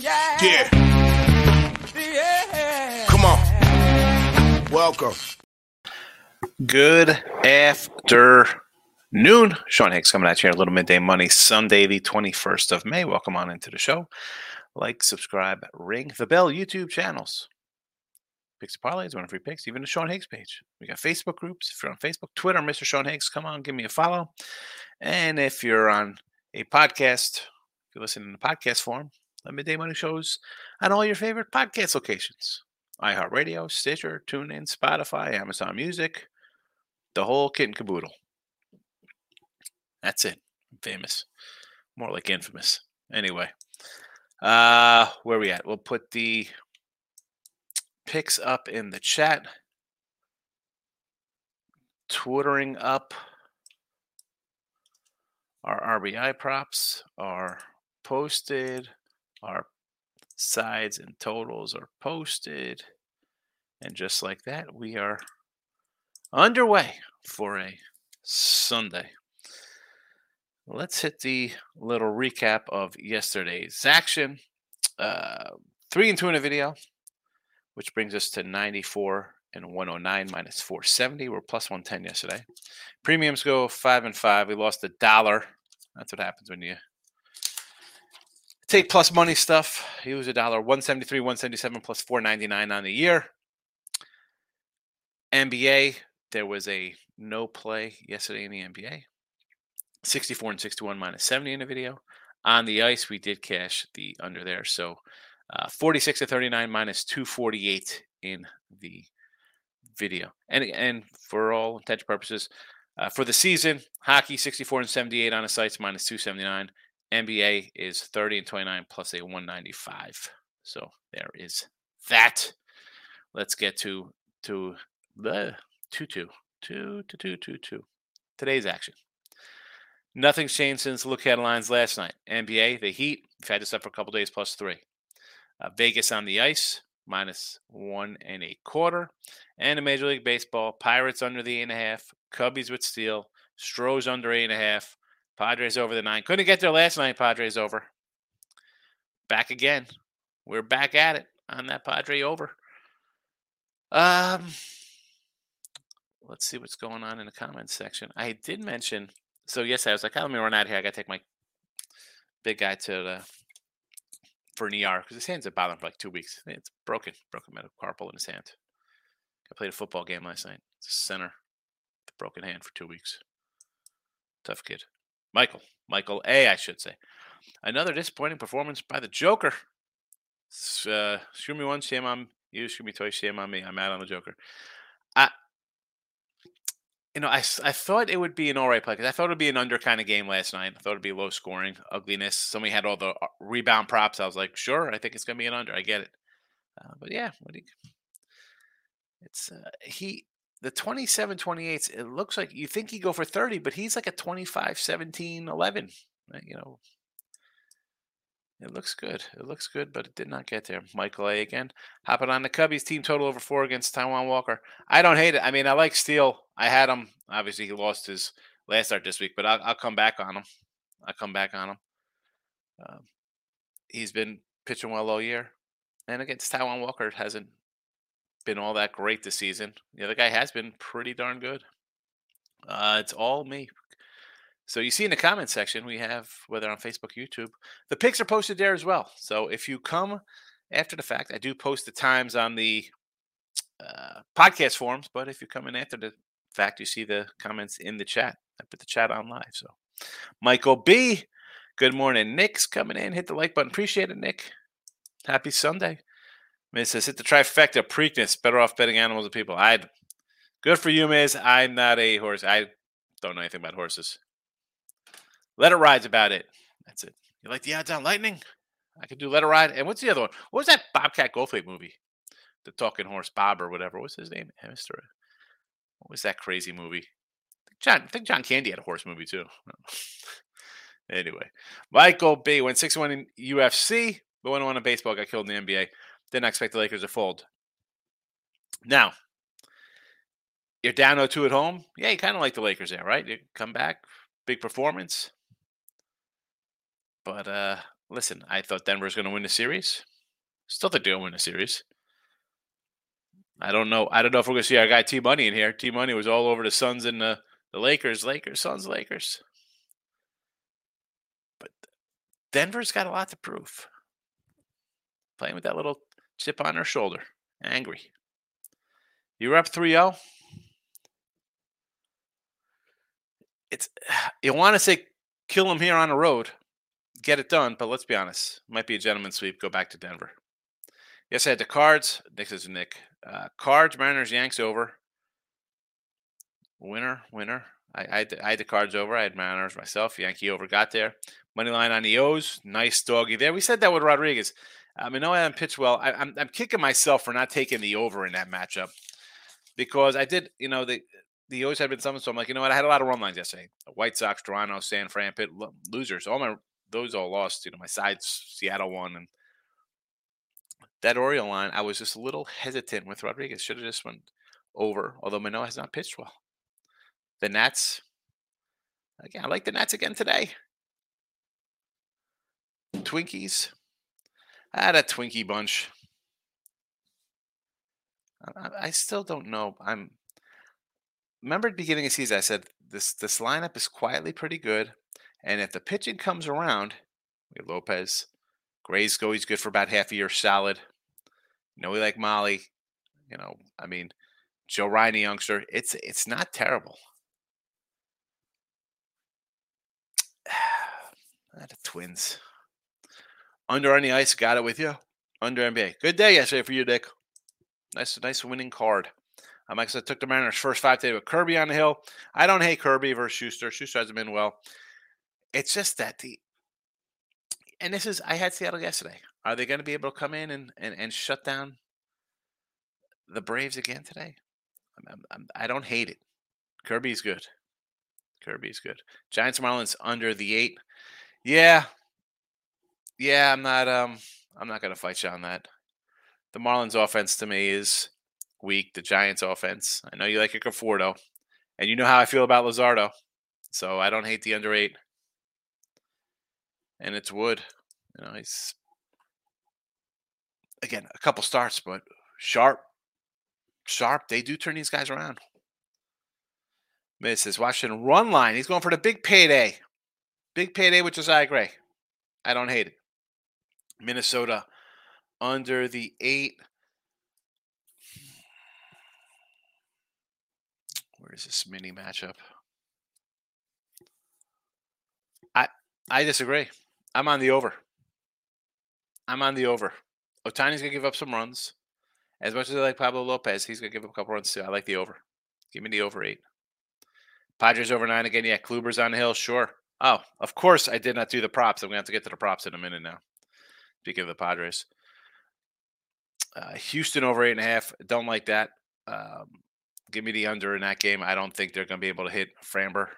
yeah. Yeah. Come on. Welcome. Good afternoon. Sean Higgs coming at you here. A little midday money, Sunday, the 21st of May. Welcome on into the show. Like, subscribe, ring the bell, YouTube channels. Picks and parlays, one free picks, even the Sean Higgs page. We got Facebook groups. If you're on Facebook, Twitter, Mr. Sean Higgs, come on, give me a follow. And if you're on a podcast, if you're listening to podcast form, the Midday Money shows and all your favorite podcast locations iHeartRadio, Stitcher, TuneIn, Spotify, Amazon Music, the whole kit and caboodle. That's it. I'm famous. More like infamous. Anyway, uh, where we at? We'll put the picks up in the chat. Twittering up our RBI props are posted. Our sides and totals are posted. And just like that, we are underway for a Sunday. Let's hit the little recap of yesterday's action. Uh, three and two in a video, which brings us to 94 and 109 minus 470. We're plus 110 yesterday. Premiums go five and five. We lost a dollar. That's what happens when you take plus money stuff. He was a dollar 173, 177 plus 499 on the year. NBA, there was a no play yesterday in the NBA. 64 and 61 minus 70 in the video. On the ice, we did cash the under there. So uh, 46 to 39 minus 248 in the video. And and for all intents purposes, uh, for the season, hockey 64 and 78 on the sites minus 279. NBA is 30 and 29 plus a 195. So there is that. Let's get to to the 2 2 2 2 2 2 2. Today's action. Nothing's changed since look headlines last night. NBA, the Heat, we've had this up for a couple days plus three. Uh, Vegas on the ice, minus one and a quarter. And in Major League Baseball, Pirates under the eight and a half, Cubbies with Steele, Stros under eight and a half, Padres over the nine. Couldn't get there last night, Padres over. Back again. We're back at it on that Padre over. Um, let's see what's going on in the comments section. I did mention so yes, I was like, oh, let me run out here. I got to take my big guy to the for an ER because his hands have bothered him for like two weeks. It's broken, broken metacarpal in his hand. I played a football game last night. It's a center, broken hand for two weeks. Tough kid. Michael, Michael A, I should say. Another disappointing performance by the Joker. Uh, screw me once, shame on you. Screw me twice, shame on me. I'm out on the Joker. I, you know, I, I thought it would be an all right play because I thought it would be an under kind of game last night. I thought it'd be low scoring, ugliness. Somebody had all the uh, rebound props. I was like, sure, I think it's going to be an under. I get it. Uh, but yeah, what do you, it's uh, he the 27 28 it looks like you think he go for 30 but he's like a 25 17 11 right? you know it looks good. It looks good, but it did not get there. Michael A again. Hopping on the Cubbies team total over four against Taijuan Walker. I don't hate it. I mean, I like Steele. I had him. Obviously, he lost his last start this week, but I'll, I'll come back on him. I'll come back on him. Um, he's been pitching well all year. And against Taijuan Walker, hasn't been all that great this season. The other guy has been pretty darn good. Uh, it's all me. So you see in the comment section, we have whether on Facebook, YouTube, the pics are posted there as well. So if you come after the fact, I do post the times on the uh, podcast forums. But if you come in after the fact, you see the comments in the chat. I put the chat on live. So Michael B, good morning. Nick's coming in. Hit the like button. Appreciate it, Nick. Happy Sunday. Miz says hit the trifecta. Preakness. Better off betting animals than people. I. Good for you, Miz. I'm not a horse. I don't know anything about horses. Let It Ride's about it. That's it. You like the odds on lightning? I could do Let It Ride. And what's the other one? What was that Bobcat Goldthwait movie? The Talking Horse Bob or whatever. What's his name? Mister. What was that crazy movie? John, I think John Candy had a horse movie too. anyway, Michael B went 6 1 in UFC, but went on in baseball, got killed in the NBA. Didn't expect the Lakers to fold. Now, you're down 0 2 at home. Yeah, you kind of like the Lakers there, right? You come back, big performance. But uh, listen, I thought Denver was going to win the series. Still think they're going to win the series. I don't know. I don't know if we're going to see our guy T Money in here. T Money was all over the Suns and the, the Lakers. Lakers, Suns, Lakers. But Denver's got a lot to prove. Playing with that little chip on her shoulder. Angry. You're up 3 0. It's you want to say kill them here on the road, get it done, but let's be honest. Might be a gentleman's sweep. Go back to Denver. Yes, I had the cards. Nick says Nick. Uh, cards, Mariners, Yanks over. Winner, winner. I, I, had the, I had the cards over. I had Mariners myself. Yankee over got there. Money line on the O's. Nice doggy there. We said that with Rodriguez. I mean, no, I haven't pitched well. I, I'm, I'm kicking myself for not taking the over in that matchup because I did, you know, the the O's had been something. So I'm like, you know what? I had a lot of run lines yesterday. White Sox, Toronto, San Fran, Pitt, losers. All my those all lost. You know, my sides, Seattle won, and that Oriole line, I was just a little hesitant with Rodriguez. Should have just went over, although Manoah has not pitched well. The Nats, again, I like the Nats again today. Twinkies, Had a Twinkie bunch. I, I still don't know. I'm remember at the beginning of the season, I said this this lineup is quietly pretty good, and if the pitching comes around, we have Lopez, Gray's go. He's good for about half a year solid. You know, we like Molly. You know, I mean, Joe Ryan, youngster. It's it's not terrible. the Twins. Under the ice, got it with you. Under NBA. Good day yesterday for you, Dick. Nice, nice winning card. Um, like I said, took the Mariners first five today with Kirby on the hill. I don't hate Kirby versus Shuster. Shuster hasn't been well. It's just that the and this is I had Seattle yesterday. Are they going to be able to come in and, and, and shut down the Braves again today? I'm, I'm, I do not hate it. Kirby's good. Kirby's good. Giants Marlins under the eight. Yeah, yeah. I'm not. Um, I'm not going to fight you on that. The Marlins offense to me is weak. The Giants offense. I know you like your Conforto, and you know how I feel about Luzardo. So I don't hate the under eight. And it's Wood. You know, he's again a couple starts, but sharp, sharp. They do turn these guys around. Misses Washington run line. He's going for the big payday. Big payday with Josiah Gray. I don't hate it. Minnesota under the eight. Where's this mini matchup? I I disagree. I'm on the over. I'm on the over. Ohtani's gonna give up some runs. As much as I like Pablo Lopez, he's gonna give up a couple runs too. I like the over. Give me the over eight. Padres over nine again. Yeah, Kluber's on the hill. Sure. Oh, of course I did not do the props. I'm gonna have to get to the props in a minute now. Speaking of the Padres, uh, Houston over eight and a half. Don't like that. Um, Give me the under in that game. I don't think they're going to be able to hit Framber.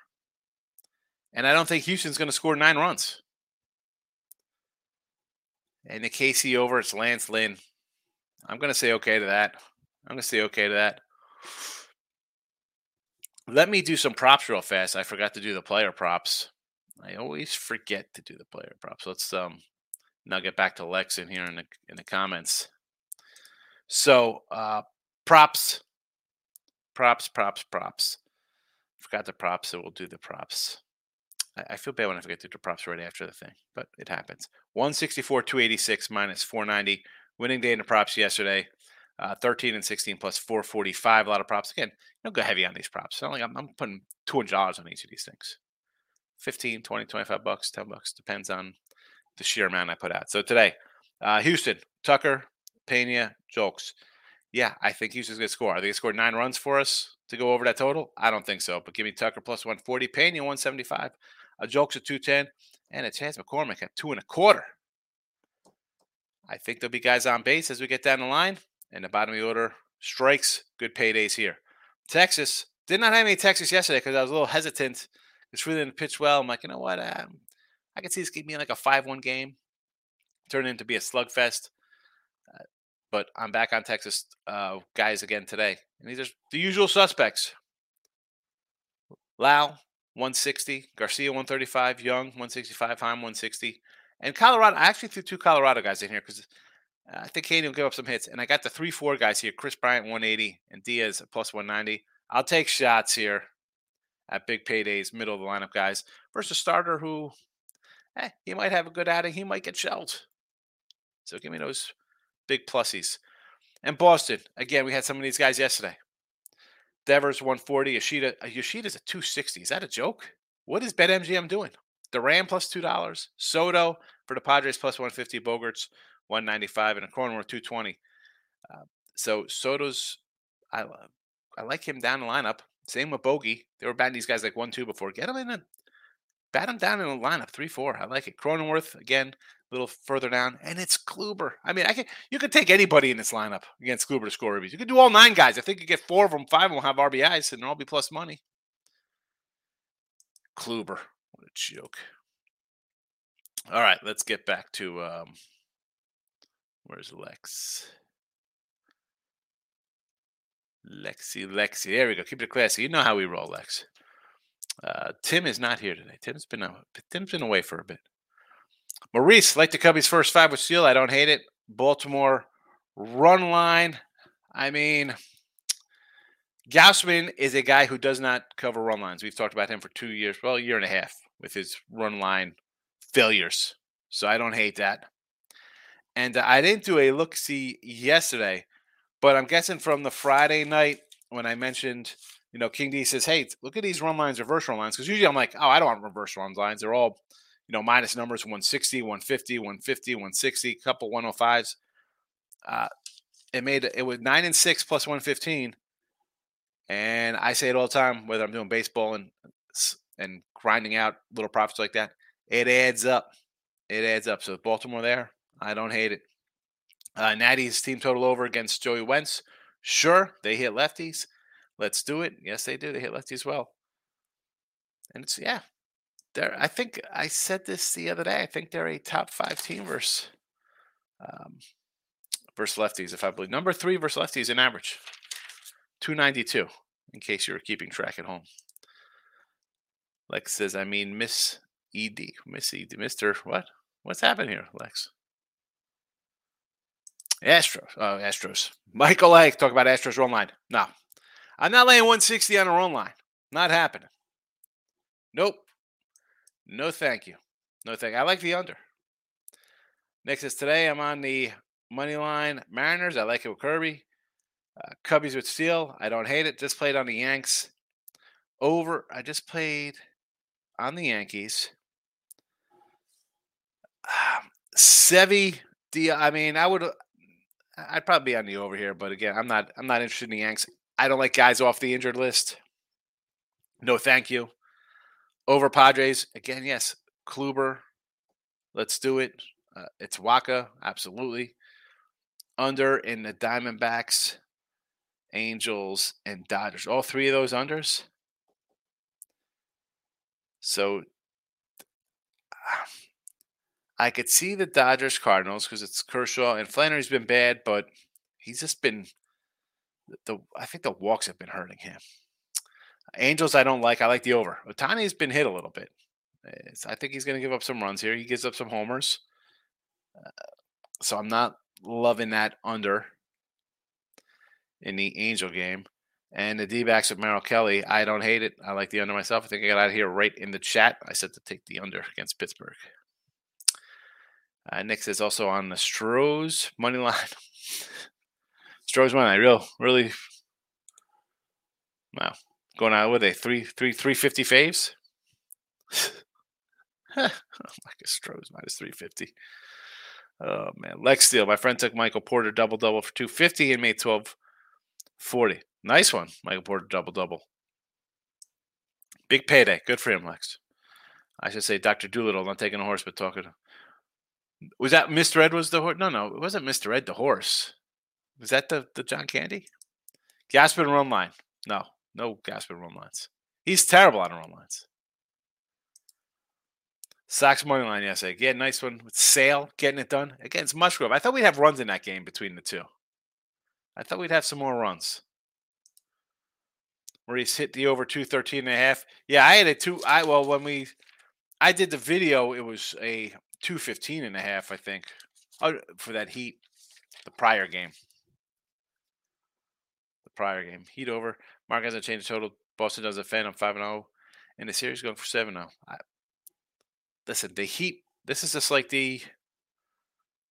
And I don't think Houston's going to score nine runs. And the KC over, it's Lance Lynn. I'm going to say okay to that. I'm going to say okay to that. Let me do some props real fast. I forgot to do the player props. I always forget to do the player props. Let's um now get back to Lex in here in the in the comments. So uh props Props, props, props. Forgot the props, so we'll do the props. I, I feel bad when I forget to do the props right after the thing, but it happens. 164, 286 minus 490. Winning day in the props yesterday. Uh, 13 and 16 plus 445. A lot of props. Again, don't go heavy on these props. Not like I'm, I'm putting $200 on each of these things. 15, 20, 25 bucks, 10 bucks. Depends on the sheer amount I put out. So today, uh, Houston, Tucker, Pena, Julks. Yeah, I think Houston's going to score. Are they going to score nine runs for us to go over that total? I don't think so. But give me Tucker plus 140, Pena 175, a Julks at 210, and a Chas McCormick at two and a quarter. I think there'll be guys on base as we get down the line. And the bottom of the order strikes. Good paydays here. Texas did not have any Texas yesterday because I was a little hesitant. It's really didn't pitch well. I'm like, you know what? Um, I can see this being like a 5 1 game, turn into be a slugfest. But I'm back on Texas uh, guys again today. And these are the usual suspects. Lowe, 160. Garcia, 135. Young, 165. Heim, 160. And Colorado, I actually threw two Colorado guys in here because I think Heaney will give up some hits. And I got the three four guys here: Kris Bryant 180 and Diaz plus 190. I'll take shots here at big paydays, middle of the lineup guys versus a starter who, eh, he might have a good outing. He might get shelled. So give me those big plussies. And Boston, again, we had some of these guys yesterday. Devers 140, Yoshida. Uh, Yoshida's at 260. Is that a joke? What is BetMGM doing? Duran plus two dollars. Soto for the Padres plus 150, Bogaerts 195 and a Cronenworth 220. Uh, so Soto's, I I like him down the lineup. Same with Bogey. They were batting these guys like one two before. Get them in a bat them down in the lineup three four. I like it. Cronenworth again a little further down, and it's Kluber. I mean, I can you could take anybody in this lineup against Kluber to score reviews. You could do all nine guys. I think you get four of them, five of them will have RBIs, and they'll all be plus money. Kluber, what a joke. All right, let's get back to um, where's Lex? Lexi, Lexi. There we go. Keep it classy. You know how we roll, Lex. Uh, Tim is not here today. Tim's been Tim's been away for a bit. Maurice, like the Cubbies' first five with Steele. I don't hate it. Baltimore run line. I mean, Gausman is a guy who does not cover run lines. We've talked about him for two years, well, a year and a half with his run line failures. So I don't hate that. And I didn't do a look see yesterday, but I'm guessing from the Friday night when I mentioned, you know, King D says, hey, look at these run lines, reverse run lines. Because usually I'm like, oh, I don't want reverse run lines. They're all you know, minus numbers 160, 150, 150, 160, couple 105s. Uh, it made it was nine and six plus 115. And I say it all the time, whether I'm doing baseball and and grinding out little profits like that, it adds up. It adds up. So Baltimore there, I don't hate it. Uh, Natty's team total over against Joey Wentz. Sure, they hit lefties. Let's do it. Yes, they do. They hit lefties well. And it's yeah, they're I think I said this the other day. I think they're a top five team versus um, versus lefties, if I believe. Number three versus lefties in average. 292, in case you were keeping track at home. Lex says, I mean Miss ED. Miss ED. Mr. What? What's happened here, Lex? Astros. Oh, Astros. Michael Lake, talk about Astros run line. No. I'm not laying 160 on a run line. Not happening. Nope. No, thank you. No, thank you. I like the under. Next is today. I'm on the money line Mariners. I like it with Kirby. Uh, Cubbies with Steele. I don't hate it. Just played on the Yanks. Over. I just played on the Yankees. Um, Sevy. I mean, I would. I'd probably be on the over here, but again, I'm not. I'm not interested in the Yanks. I don't like guys off the injured list. No, thank you. Over Padres again. Yes, Kluber. Let's do it. Uh, it's Waka, absolutely. Under in the Diamondbacks, Angels, and Dodgers. All three of those unders. So I could see the Dodgers Cardinals because it's Kershaw and Flaherty's been bad, but he's just been the I think the walks have been hurting him. Angels, I don't like. I like the over. Ohtani's been hit a little bit. It's, I think he's going to give up some runs here. He gives up some homers. Uh, so I'm not loving that under in the Angel game. And the D backs of Merrill Kelly, I don't hate it. I like the under myself. I think I got out of here right in the chat. I said to take the under against Pittsburgh. Uh, Nick says also on the Stros money line. Stros money line, real, really. Wow, Going out with a three three three fifty faves. like a Stros minus three fifty. Oh man, Lex Steele. My friend took Michael Porter double double for two fifty and made twelve forty. Nice one, Michael Porter double double. Big payday. Good for him, Lex. I should say Doctor Doolittle, not taking a horse, but talking. Was that Mr. Ed? Was the horse? No, no, it wasn't Mr. Ed. The horse. Was that the the John Candy? Gaspar run line. No, no Gaspar run lines. He's terrible on run lines. Sox money line yesterday. Yeah, nice one with Sale getting it done against Musgrove. I thought we'd have runs in that game between the two. I thought we'd have some more runs. Maurice hit the over 213 and a half. Yeah, I had a two. I well when we I did the video, it was a 215 and a half, I think, oh, for that Heat, the prior game. Prior game. Heat over. Mark hasn't changed total. Boston does a fan. I'm 5 0. And the series going for 7 0. Listen, the Heat, this is just like the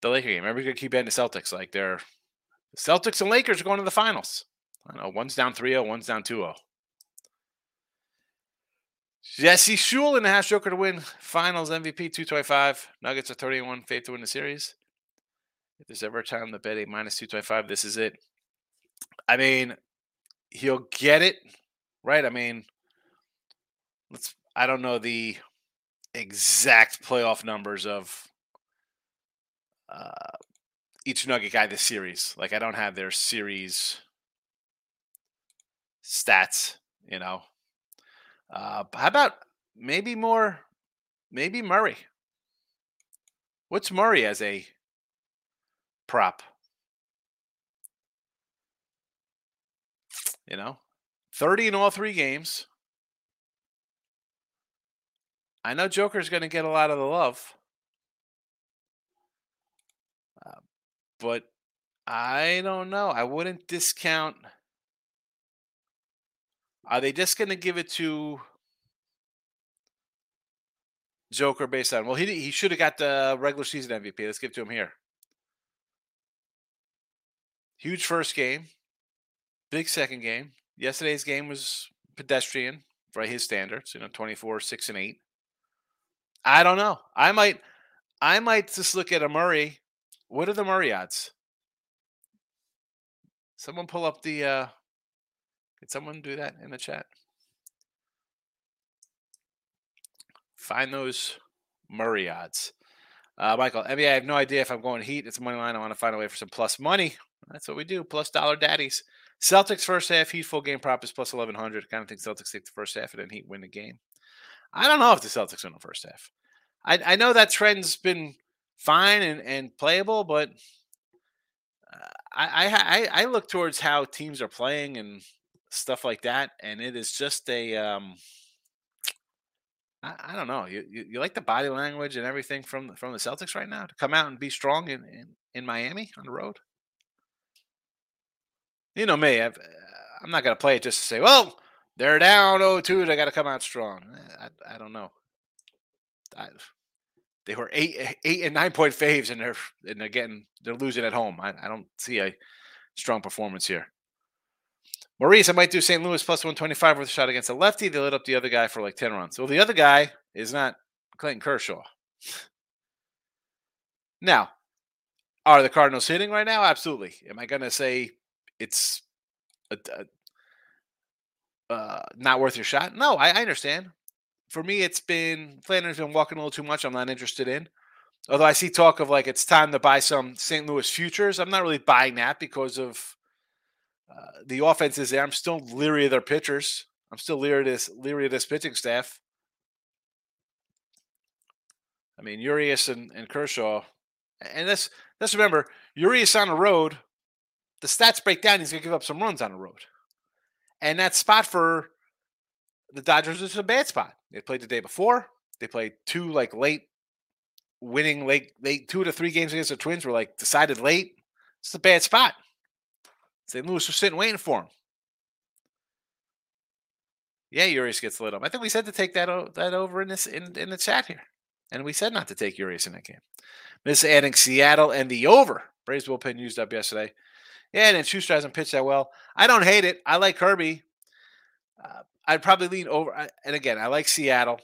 the Laker game. Remember, to keep betting the Celtics. Like they're the Celtics and Lakers are going to the finals. I know one's down 3 0, one's down 2 0. Jesse Shule in the Hash Joker to win finals MVP 225. Nuggets are 31 faith to win the series. If there's ever a time to bet a minus 225, this is it. I mean, he'll get it, right? I mean, let's, I don't know the exact playoff numbers of uh, each Nugget guy this series. Like, I don't have their series stats, you know. Uh, how about maybe more, maybe Murray? What's Murray as a prop? You know, 30 in all three games. I know Joker's going to get a lot of the love. Uh, but I don't know. I wouldn't discount are they just going to give it to Joker based on? Well, he he should have got the regular season MVP. Let's give it to him here. Huge first game, big second game. Yesterday's game was pedestrian by his standards. You know, twenty four, six, and eight. I don't know. I might, I might just look at a Murray. What are the Murray odds? Someone pull up the uh, did someone do that in the chat? Find those Murray odds. Uh, Michael, NBA, I have no idea if I'm going Heat. It's money line. I want to find a way for some plus money. That's what we do. Plus dollar daddies. Celtics first half, Heat full game prop is plus 1100. kind of think Celtics take the first half and then Heat win the game. I don't know if the Celtics win the first half. I, I know that trend's been fine and, and playable, but uh, I, I I look towards how teams are playing and stuff like that. And it is just a, um, I, I don't know. You, you, you like the body language and everything from from the Celtics right now to come out and be strong in in, in Miami on the road. You know me. I've, I'm not going to play it just to say, well, they're down 0-2. They got to come out strong. Eh, I, I don't know. I, they were eight eight and nine point faves, and they're and again they're losing at home. I, I don't see a strong performance here. Maurice, I might do St. Louis plus 125 with a shot against a lefty. They lit up the other guy for like 10 runs. Well, the other guy is not Clayton Kershaw. Now, are the Cardinals hitting right now? Absolutely. Am I going to say it's a, a, uh, not worth your shot? No, I, I understand. For me, it's been Flannery's been walking a little too much. I'm not interested in. Although I see talk of like it's time to buy some St. Louis futures. I'm not really buying that because of uh, the offense is there. I'm still leery of their pitchers. I'm still leery of this, leery of this pitching staff. I mean, Urias and, and Kershaw, and let's let's remember, Urias on the road. The stats break down. He's going to give up some runs on the road, and that spot for the Dodgers is a bad spot. They played the day before. They played two like late, winning late, late two to three games against the Twins were like decided late. It's a bad spot. St. Louis was sitting waiting for him. Yeah, Urias gets lit up. I think we said to take that that over in this in, in the chat here, and we said not to take Urias in that game. Miss adding Seattle and the over. Braves bullpen used up yesterday. Yeah, and Shuster hasn't pitched that well. I don't hate it. I like Kirby. Uh, I'd probably lean over. And again, I like Seattle.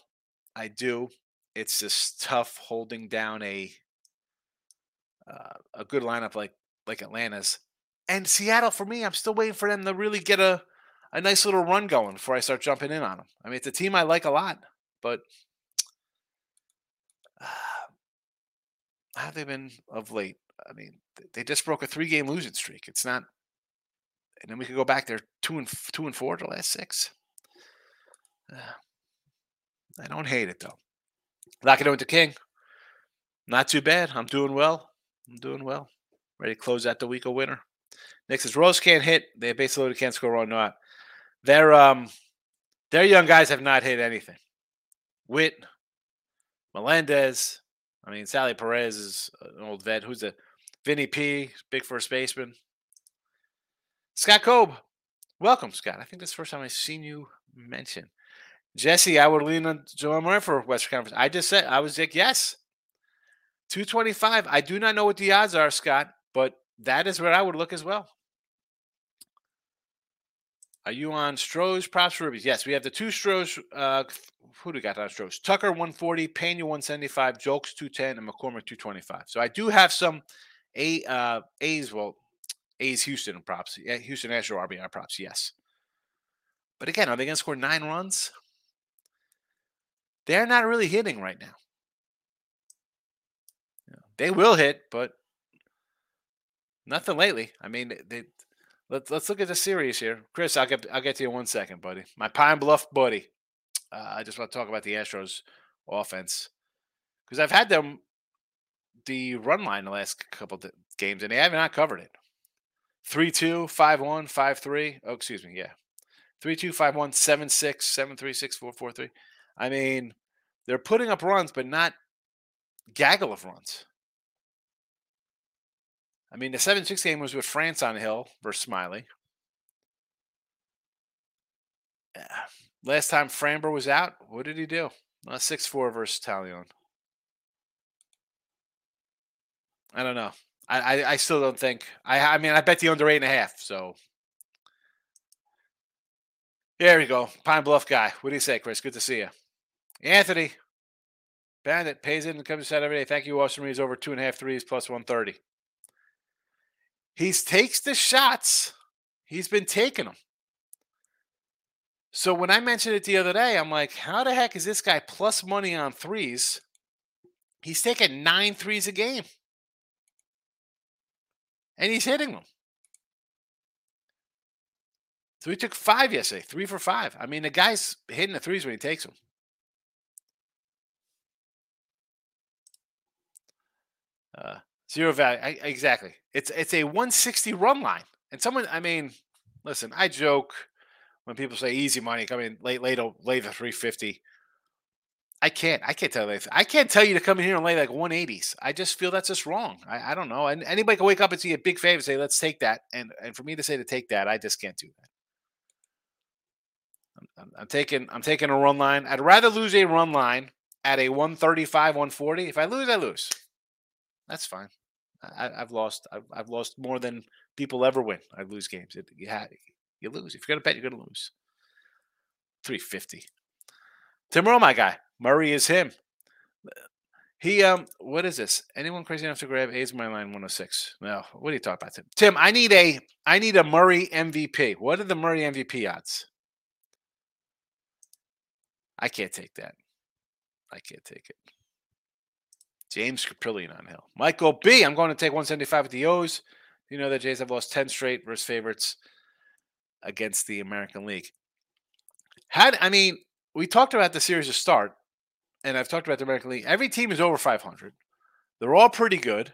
I do. It's just tough holding down a uh, a good lineup like like Atlanta's. And Seattle, for me, I'm still waiting for them to really get a, a nice little run going before I start jumping in on them. I mean, it's a team I like a lot, but uh, how have they been of late? I mean, they just broke a three game losing streak. It's not, and then we could go back there two and two and four the last six. Uh, I don't hate it though. Locking the king. Not too bad. I'm doing well. I'm doing well. Ready to close out the week a winner. Nick is Rose can't hit. They basically can't score run not. Their um their young guys have not hit anything. Witt, Melendez, I mean, Salvy Perez is an old vet. Who's the Vinny P, big first baseman. Scott Cobe, welcome, Scott. I think this is the first time I've seen you mention. Jesse, I would lean on Joel Murray for Western Conference. I just said I was like, yes. 225. I do not know what the odds are, Scott, but that is where I would look as well. Are you on Stros, props, rubies? Yes, we have the two Stros. Uh, who do we got on Strohs? Tucker 140, Pena 175, Julks 210, and McCormick 225. So I do have some A uh, A's, well, A's Houston props. Yeah, Houston Astro RBI props, yes. But again, are they going to score nine runs? They're not really hitting right now. They will hit, but nothing lately. I mean, they, let's let's look at the series here, Chris. I'll get I'll get to you in one second, buddy. My Pine Bluff buddy. Uh, I just want to talk about the Astros offense because I've had them the run line the last couple games and they have not covered it. 3 2, 5 1, 5 3. Oh, excuse me. Yeah. 3 2, 5 1, 7 6, 7 3, 6 4, 4 3. I mean, they're putting up runs, but not gaggle of runs. I mean, the 7 6 game was with France on hill versus Smyly. Last time Framber was out, what did he do? Uh, 6 4 versus Taillon. I don't know. I, I, I still don't think. I I mean, I bet the under eight and a half. So there we go. Pine Bluff guy. What do you say, Chris? Good to see you. Anthony, Bandit pays in and comes out every day. Thank you, Austin Reaves. Over two and a half threes plus 130. He takes the shots. He's been taking them. So when I mentioned it the other day, I'm like, how the heck is this guy plus money on threes? He's taking nine threes a game. And he's hitting them. So he took five yesterday, three for five. I mean, the guy's hitting the threes when he takes them. Uh, zero value. I, exactly. It's it's a 160 run line. And someone, I mean, listen, I joke when people say easy money, come in late, late, late the 350. I can't. I can't tell you. I can't tell you to come in here and lay like 180s. I just feel that's just wrong. I, I don't know. And anybody can wake up and see a big favor and say, "Let's take that." And and for me to say to take that, I just can't do that. I'm, I'm taking. I'm taking a run line. I'd rather lose a run line at a 135, 140. If I lose, I lose. That's fine. I, have lost. I've, I've, lost more than people ever win. I lose games. It, you, had, you lose. If you're gonna bet, you're gonna lose. 350. Tim Rowe, my guy. Murray is him. He um, what is this? Anyone crazy enough to grab A's my line 106? No. What are you talking about, Tim? Tim, I need a I need a Murray MVP. What are the Murray MVP odds? I can't take that. I can't take it. James Caprillion on Hill. Michael B. I'm going to take 175 with the O's. You know that Jays have lost 10 straight versus favorites against the American League. Had I mean, we talked about the series to start, and I've talked about the American League. Every team is over 500. They're all pretty good.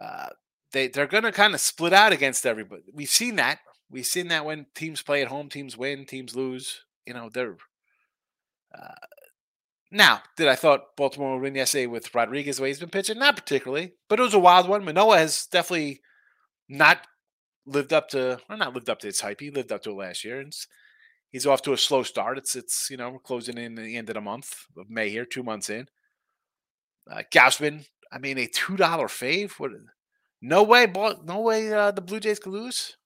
Uh, they they're going to kind of split out against everybody. We've seen that. We've seen that when teams play at home, teams win, teams lose. You know, they're uh, now, did I thought Baltimore would win yesterday with Rodriguez the way he's been pitching? Not particularly, but it was a wild one. Manoah has definitely not lived up to, or not lived up to its hype. He lived up to it last year, and he's off to a slow start. It's it's you know we're closing in the end of the month of May here, two months in. Uh, Gausman, I mean a two dollar fave. What? No way, no way. Uh, the Blue Jays could lose.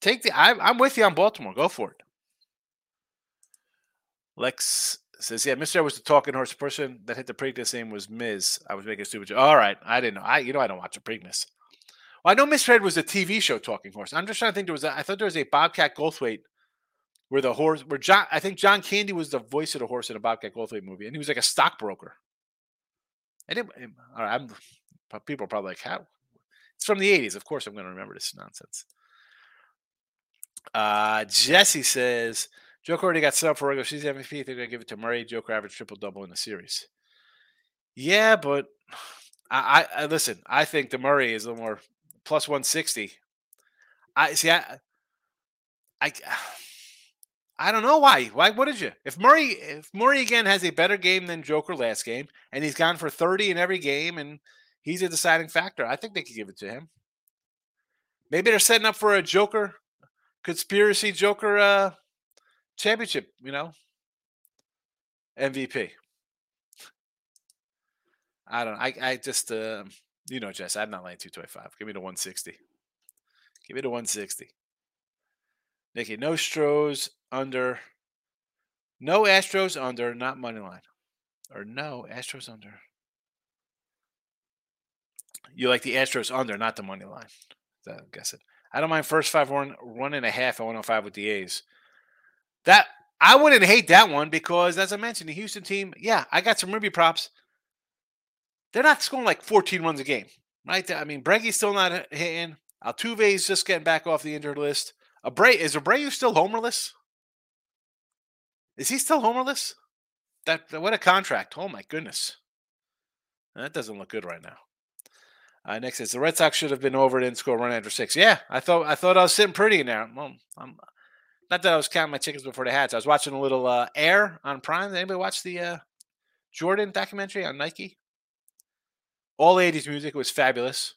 Take the. I, I'm with you on Baltimore. Go for it. Lex says, yeah, Mr. was the talking horse person that hit the Preakness name was Miz. I was making a stupid joke. All right. I didn't know. I you know I don't watch the Preakness. Well, I know Mr. was a TV show talking horse. I'm just trying to think there was a, I thought there was a Bobcat Goldthwait where the horse where John I think John Candy was the voice of the horse in a Bobcat Goldthwait movie, and he was like a stockbroker. And it, all right, I'm people are probably like, how it's from the 80s. Of course I'm gonna remember this nonsense. Uh Jesse says Joker already got set up for regular season MVP. They're going to give it to Murray. Joker average triple double in the series. Yeah, but I, I, I listen. I think the Murray is a little more plus one sixty. I see. I, I, I don't know why. Why wouldn't you? If Murray, if Murray again has a better game than Joker last game, and he's gone for 30 in every game, and he's a deciding factor, I think they could give it to him. Maybe they're setting up for a Joker conspiracy Joker uh, championship. You know, MVP. I don't. I I just uh, you know, Jess. I'm not laying 225. Give me the 160. Give me the 160. Nikki, no Stros under. No Astros under, not money line. Or no Astros under. You like the Astros under, not the money line. I'm guessing. I don't mind first five one one and a half at 105 with the A's. That I wouldn't hate that one because, as I mentioned, the Houston team, yeah, I got some Ruby props. They're not scoring like 14 runs a game, right? I mean, Breggy's still not hitting. Altuve's just getting back off the injured list. Abreu is Abreu still homerless? Is he still homerless? That what a contract! Oh my goodness, that doesn't look good right now. Uh, next is the Red Sox should have been over. Didn't score run after six. Yeah, I thought I thought I was sitting pretty in there. Well, I'm not that I was counting my chickens before the hats. I was watching a little uh, Air on Prime. Did anybody watch the uh, Jordan documentary on Nike? All 80s music was fabulous.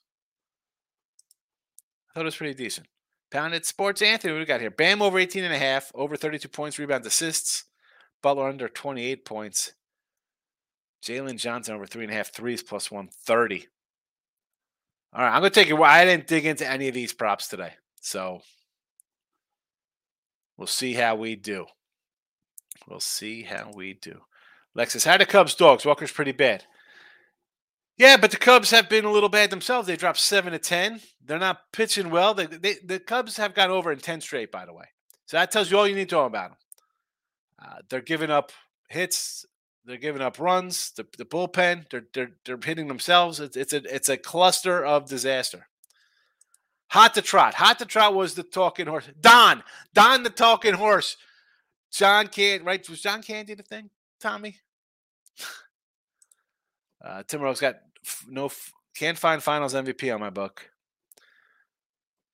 I thought it was pretty decent. Pounded Sports Anthony, what we got here? Bam over 18 and a half, over 32 points, rebounds, assists. Butler under 28 points. Jalen Johnson over three and a half threes plus 130. All right, I'm going to take it. I didn't dig into any of these props today. So we'll see how we do. We'll see how we do. Lexus, how the Cubs dogs? Walker's pretty bad. Yeah, but the Cubs have been a little bad themselves. They dropped seven to ten. They're not pitching well. They, they, the Cubs have got over in ten straight, by the way. So that tells you all you need to know about them. Uh, they're giving up hits. They're giving up runs. The, the bullpen. They're, they're they're hitting themselves. It's, it's a it's a cluster of disaster. Hot to trot. Hot to trot was the talking horse. Don. Don the talking horse. John Candy, right? Was John Candy the thing? Tommy. Uh, Tim Rose got f- no f- can't find Finals MVP on my book.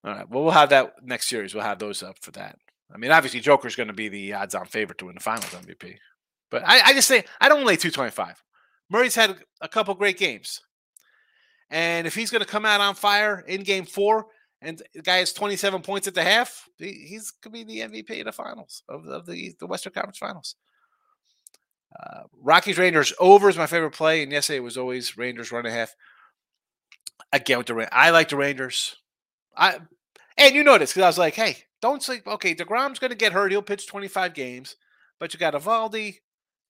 All right, well we'll have that next series. We'll have those up for that. I mean, obviously Joker's going to be the odds-on favorite to win the Finals MVP, but I, I just say I don't lay two twenty-five. Murray's had a couple great games, and if he's going to come out on fire in Game Four, and the guy has twenty-seven points at the half, he's going to be the MVP of the Finals of, of the the Western Conference Finals. Uh, Rockies Rangers over is my favorite play, and yesterday it was always Rangers run a half. Again with the I like the Rangers. I and you know this because I was like, hey, don't sleep. Okay, Degrom's going to get hurt. He'll pitch 25 games, but you got Eovaldi.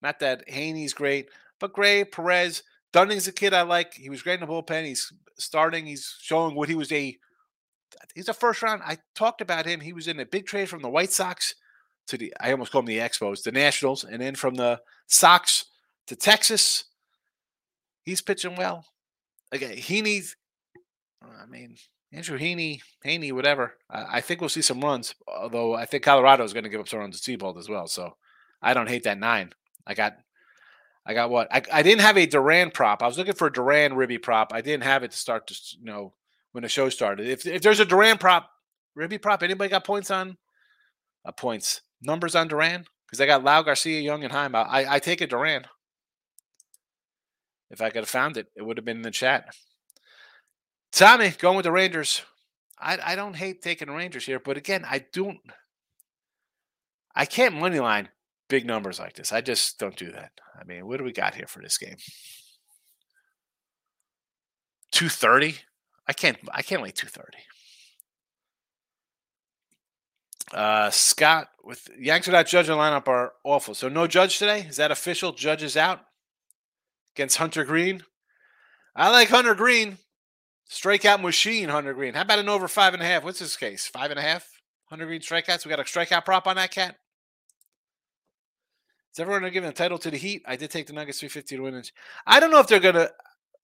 Not that Heaney's great, but Gray, Perez, Dunning's a kid I like. He was great in the bullpen. He's starting. He's showing what he was a. He's a first round. I talked about him. He was in a big trade from the White Sox to the. I almost call them the Expos, the Nationals, and then from the Sox to Texas. He's pitching well. Again, Heaney. I mean, Andrew Heaney, Heaney, whatever. I, I think we'll see some runs. Although I think Colorado is going to give up some runs to Seabold as well. So I don't hate that nine. I got, I got what? I, I didn't have a Duran prop. I was looking for a Duran Ribby prop. I didn't have it to start to you know when the show started. If if there's a Duran prop, Ribby prop, anybody got points on? Uh, points numbers on Duran because I got Lowe, Garcia, Young, and Heim. I, I take a Duran. If I could have found it, it would have been in the chat. Tommy, going with the Rangers. I, I don't hate taking the Rangers here, but again, I don't. I can't money line big numbers like this. I just don't do that. I mean, what do we got here for this game? Two thirty. I can't. I can't lay two thirty. Uh, Scott with Yanks without judge and lineup are awful. So no judge today. Is that official? Judge is out against Hunter Greene. I like Hunter Greene. Strikeout machine, Hunter Greene. How about an over five and a half? What's his case? Five and a half? Hunter Greene strikeouts. We got a strikeout prop on that cat. Is everyone give the title to the Heat? I did take the Nuggets 350 to win. I don't know if they're to.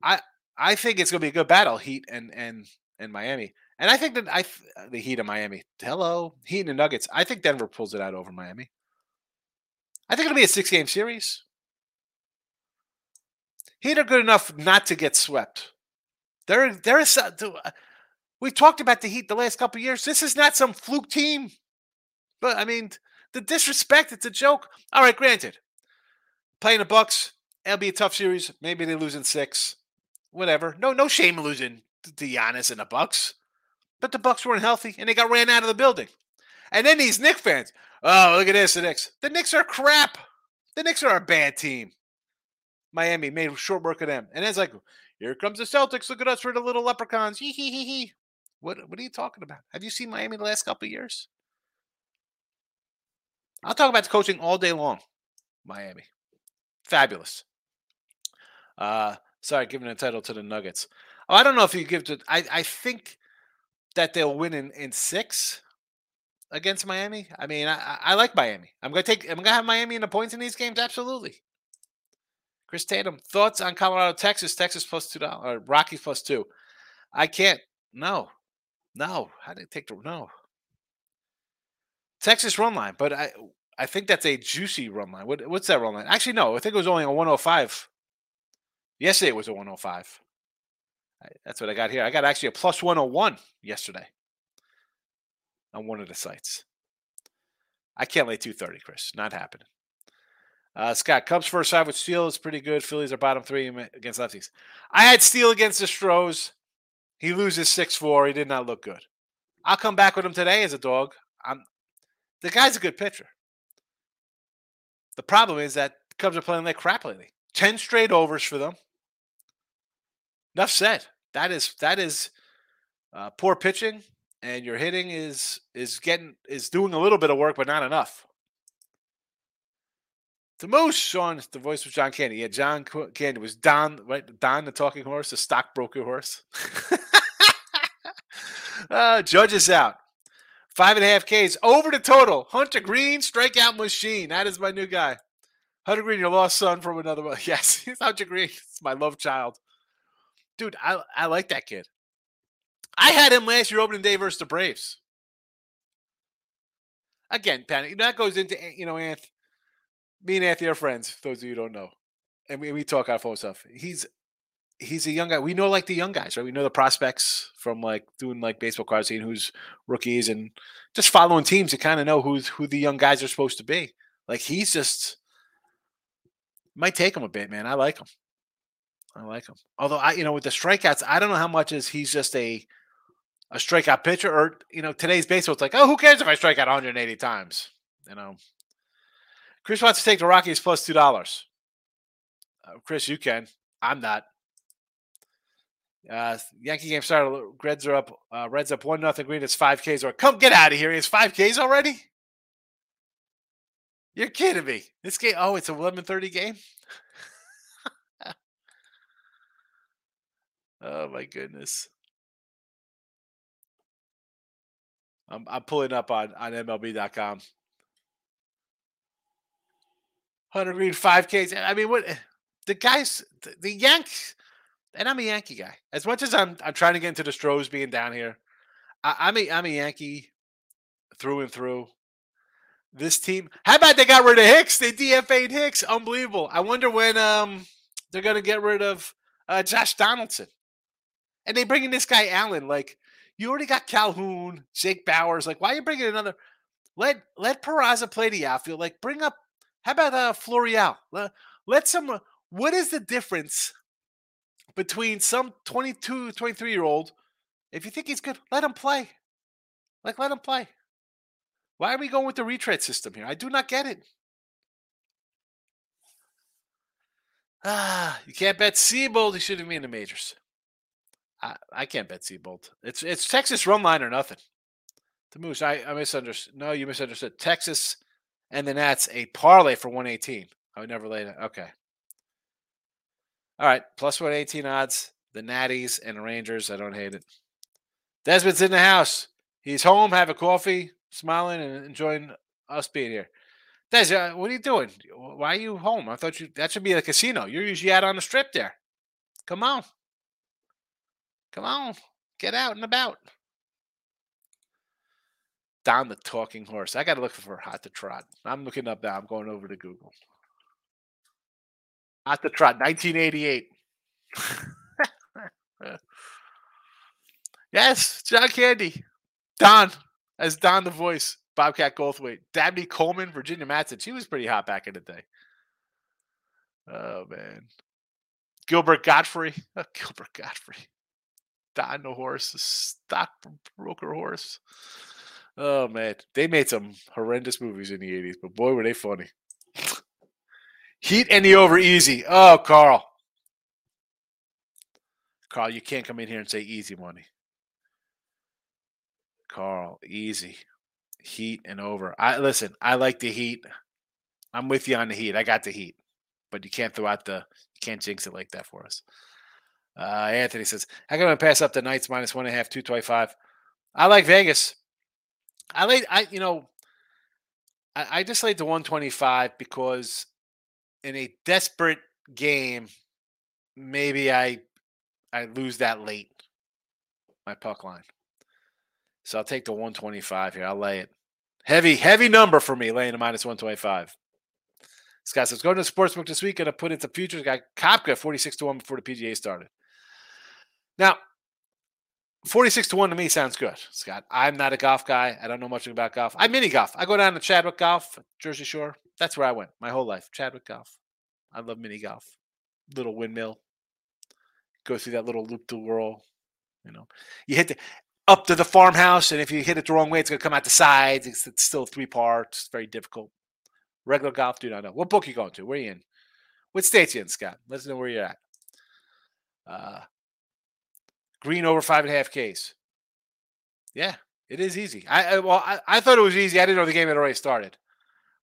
I I think it's to be a good battle, Heat and and and Miami. And I think that I uh, the Heat of Miami. Hello, Heat and the Nuggets. I think Denver pulls it out over Miami. I think it'll be a six game series. Heat are good enough not to get swept. There, there is. Uh, we've talked about the Heat the last couple years. This is not some fluke team. But I mean, The disrespect, it's a joke. All right, granted. Playing the Bucks, it'll be a tough series. Maybe they lose in six. Whatever. No, no shame in losing to Giannis and the Bucks. But the Bucks weren't healthy and they got ran out of the building. And then these Knicks fans, oh, look at this, the Knicks. The Knicks are crap. The Knicks are a bad team. Miami made short work of them. And it's like, here comes the Celtics. Look at us, we're the little leprechauns. Hee hee hee hee. What what are you talking about? Have you seen Miami the last couple years? I'll talk about the coaching all day long. Miami. Fabulous. Uh sorry, giving a title to the Nuggets. Oh, I don't know if you give to I, I think that they'll win in, in six against Miami. I mean, I, I like Miami. I'm gonna take I'm gonna have Miami in the points in these games, absolutely. Chris Tatum, thoughts on Colorado, Texas, Texas plus two dollars, Rockies plus two. I can't. No, no. How did it take the no? Texas run line, but I I think that's a juicy run line. What, what's that run line? Actually, no. I think it was only a 105. Yesterday it was a 105. That's what I got here. I got actually a plus 101 yesterday on one of the sites. I can't lay 230, Chris. Not happening. Uh, Scott, Cubs first five with Steele is pretty good. Phillies are bottom three against lefties. I had Steele against the Stros. He loses 6 4. He did not look good. I'll come back with him today as a dog. I'm, the guy's a good pitcher. The problem is that Cubs are playing like crap lately. 10 straight overs for them. Enough said. That is that is uh, poor pitching, and your hitting is is getting is doing a little bit of work, but not enough. The most Sean, the voice was John Candy. Yeah, John Candy was Don, right? Don, the talking horse, the stockbroker horse. uh, judge is out. Five and a half Ks over the total. Hunter Greene, strikeout machine. That is my new guy. Hunter Greene, your lost son from another one. Yes, Hunter Greene. It's my love child. Dude, I, I like that kid. I had him last year opening day versus the Braves. Again, panic. That goes into, you know, Anth, me and Anthony are friends, those of you don't know. And we, we talk our phone stuff. He's he's a young guy. We know like the young guys, right? We know the prospects from like doing like baseball cards, seeing who's rookies and just following teams to kind of know who's who the young guys are supposed to be. Like he's just might take him a bit, man. I like him. I like him. Although I, you know, with the strikeouts, I don't know how much is he's just a a strikeout pitcher, or you know, today's baseball. It's like, oh, who cares if I strike out 180 times? You know, Chris wants to take the Rockies plus two dollars. Uh, Chris, you can. I'm not. Uh, Yankee game started. Reds are up. Uh, Reds up one nothing. Greene. It's five Ks. Or come get out of here. It's five Ks already. You're kidding me. This game. Oh, it's a 11:30 game. oh my goodness. I'm I'm pulling up on on MLB.com. Hunter Greene five Ks. I mean, what the guys, the, the Yanks and I'm a Yankee guy. As much as I'm I'm trying to get into the Stros being down here, I, am a I'm a Yankee through and through. This team, how about they got rid of Hicks? They DFA'd Hicks. Unbelievable. I wonder when um they're gonna get rid of uh, Josh Donaldson. And they bring in this guy Allen. Like you already got Calhoun, Jake Bauers. Like why are you bringing another? Let let Peraza play the outfield. Like bring up. How about uh Florial? Let, some. What is the difference between some 22, 23 year old. If you think he's good, let him play. Like, let him play. Why are we going with the retread system here? I do not get it. Ah, you can't bet Seabold. He shouldn't be in the majors. I, I can't bet Seabold. It's it's Texas run line or nothing. The Moose, I, I misunderstood. No, you misunderstood. Texas and the Nats a parlay for 118. I would never lay that. Okay. All right, plus 118 odds. The Natties and the Rangers. I don't hate it. Desmond's in the house. He's home, having coffee, smiling, and enjoying us being here. Des, uh, what are you doing? Why are you home? I thought you that should be a casino. You're usually out on the strip there. Come on. Come on. Get out and about. Don the talking horse. I got to look for hot to trot. I'm looking up now. I'm going over to Google. Hot the trot, 1988. yes, John Candy. Don, as Don the voice. Bobcat Goldthwait, Dabney Coleman, Virginia Madsen. She was pretty hot back in the day. Oh man, Gilbert Gottfried, oh, Gilbert Gottfried, Don the horse, stockbroker horse. Oh man, they made some horrendous movies in the '80s, but boy, were they funny. Heat and the over easy. Oh, Carl. Carl, you can't come in here and say easy money. Carl, easy. Heat and over. I listen, I like the heat. I'm with you on the heat. I got the heat. But you can't throw out the you can't jinx it like that for us. Uh, Anthony says, How can I pass up the Knights minus one and a half, two twenty five? I like Vegas. I like I you know I, I just laid the 125 because in a desperate game, maybe I I lose that late. My puck line. So I'll take the 125 here. I'll lay it. Heavy, heavy number for me, laying a minus 125. Scott says, go to the sportsbook this week. Gonna put into futures. Got Koepka 46 to 1 before the PGA started. Now, 46 to 1 to me sounds good, Scott. I'm not a golf guy. I don't know much about golf. I mini golf. I go down to Chadwick Golf, Jersey Shore. That's where I went my whole life. Chadwick Golf. I love mini golf. Little windmill. Go through that little loop to whirl. You know, you hit the up to the farmhouse, and if you hit it the wrong way, it's going to come out the sides. It's, it's still three parts. It's very difficult. Regular golf, do not know. What book you going to? Where you in? What states you in, Scott? Let's know where you're at. Uh, Greene over five and a half Ks. Yeah, it is easy. I, I well, I, I, thought it was easy. I didn't know the game had already started.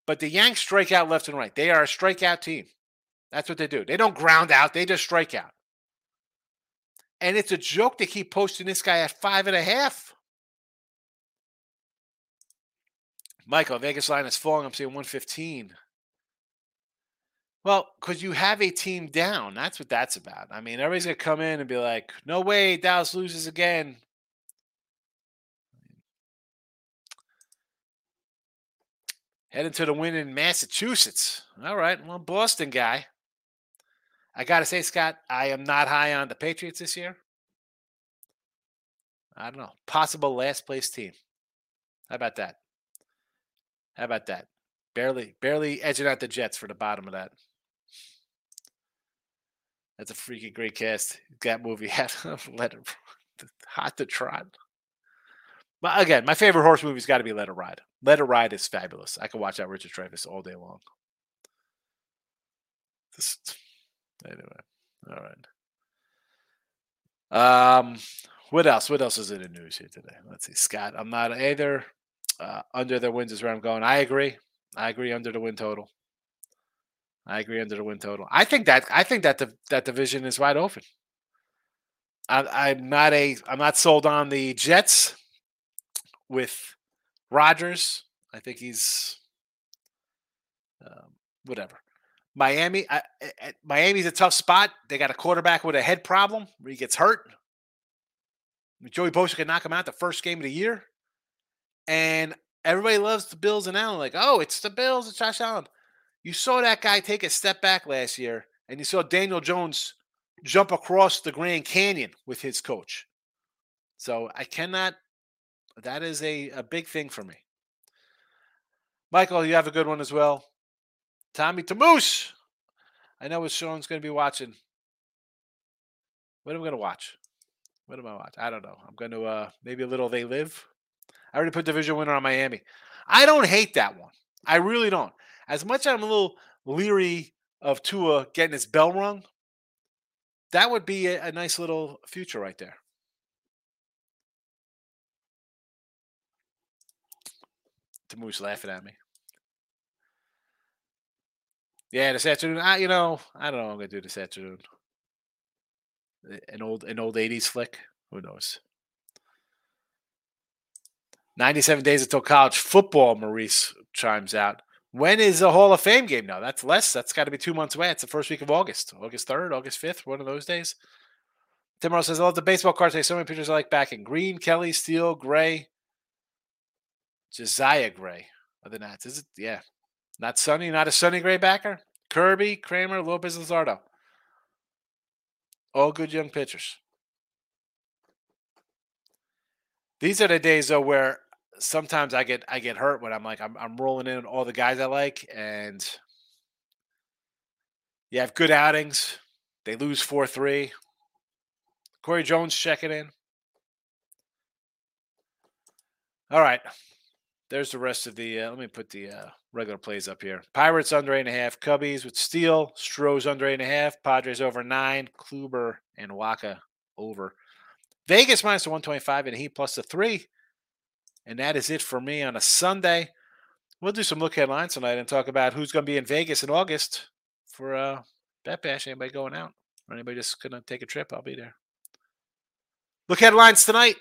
But the Yanks strike out left and right. They are a strikeout team. That's what they do. They don't ground out. They just strike out. And it's a joke to keep posting this guy at five and a half. Michael, Vegas line is falling. I'm seeing 115. Well, because you have a team down. That's what that's about. I mean, everybody's going to come in and be like, no way, Dallas loses again. Heading to the win in Massachusetts. All right. Well, Boston guy. I got to say, Scott, I am not high on the Patriots this year. I don't know. Possible last place team. How about that? How about that? Barely, barely edging out the Jets for the bottom of that. That's a freaking great cast. That movie had Let It Hot to Trot. But again, my favorite horse movie's got to be Let It Ride. Let It Ride is fabulous. I can watch that Richard Dreyfuss all day long. Just Anyway, all right. Um, what else? What else is in the news here today? Let's see, Scott. I'm not either. Uh, under the wins is where I'm going. I agree. I agree under the win total. I agree under the win total. I think that I think that the that division is wide open. I, I'm not a I'm not sold on the Jets with Rodgers. I think he's um, whatever. Miami, I, I, Miami's a tough spot. They got a quarterback with a head problem where he gets hurt. Joey Bosa can knock him out the first game of the year. And everybody loves the Bills and Allen. Like, oh, it's the Bills, it's Josh Allen. You saw that guy take a step back last year, and you saw Daniel Jones jump across the Grand Canyon with his coach. So I cannot, that is a, a big thing for me. Michael, you have a good one as well. Tommy Tamoose. I know what Sean's going to be watching. What am I going to watch? What am I watch? I don't know. I'm going to uh maybe a little They Live. I already put division winner on Miami. I don't hate that one. I really don't. As much as I'm a little leery of Tua getting his bell rung, that would be a, a nice little future right there. Tamoose laughing at me. Yeah, this afternoon. I, you know, I don't know. I'm gonna do this afternoon. An old, an old '80s flick. Who knows? 97 days until college football. Maurice chimes out. When is the Hall of Fame game now? That's less. That's got to be two months away. It's the first week of August, August 3rd, August 5th, one of those days. Tim Earl says, I love the baseball cards. Say so many pictures I like back in Greene, Kelly, Steele, Gray, Josiah Gray. Other than that, is it? Yeah, not Sonny, not a Sonny Gray backer. Kirby, Kramer, Lopez, Luzardo. All good young pitchers. These are the days though where sometimes I get I get hurt when I'm like I'm I'm rolling in all the guys I like, and you have good outings. They lose four three. Corey Jones checking in. All right. There's the rest of the. Uh, let me put the uh, regular plays up here. Pirates under eight and a half. Cubbies with Steele. Stros under eight and a half. Padres over nine. Kluber and Wacha over. Vegas minus the 125 and Heat plus the three. And that is it for me on a Sunday. We'll do some look headlines tonight and talk about who's going to be in Vegas in August for uh, Bet Bash. Anybody going out or anybody just going to take a trip? I'll be there. Look headlines tonight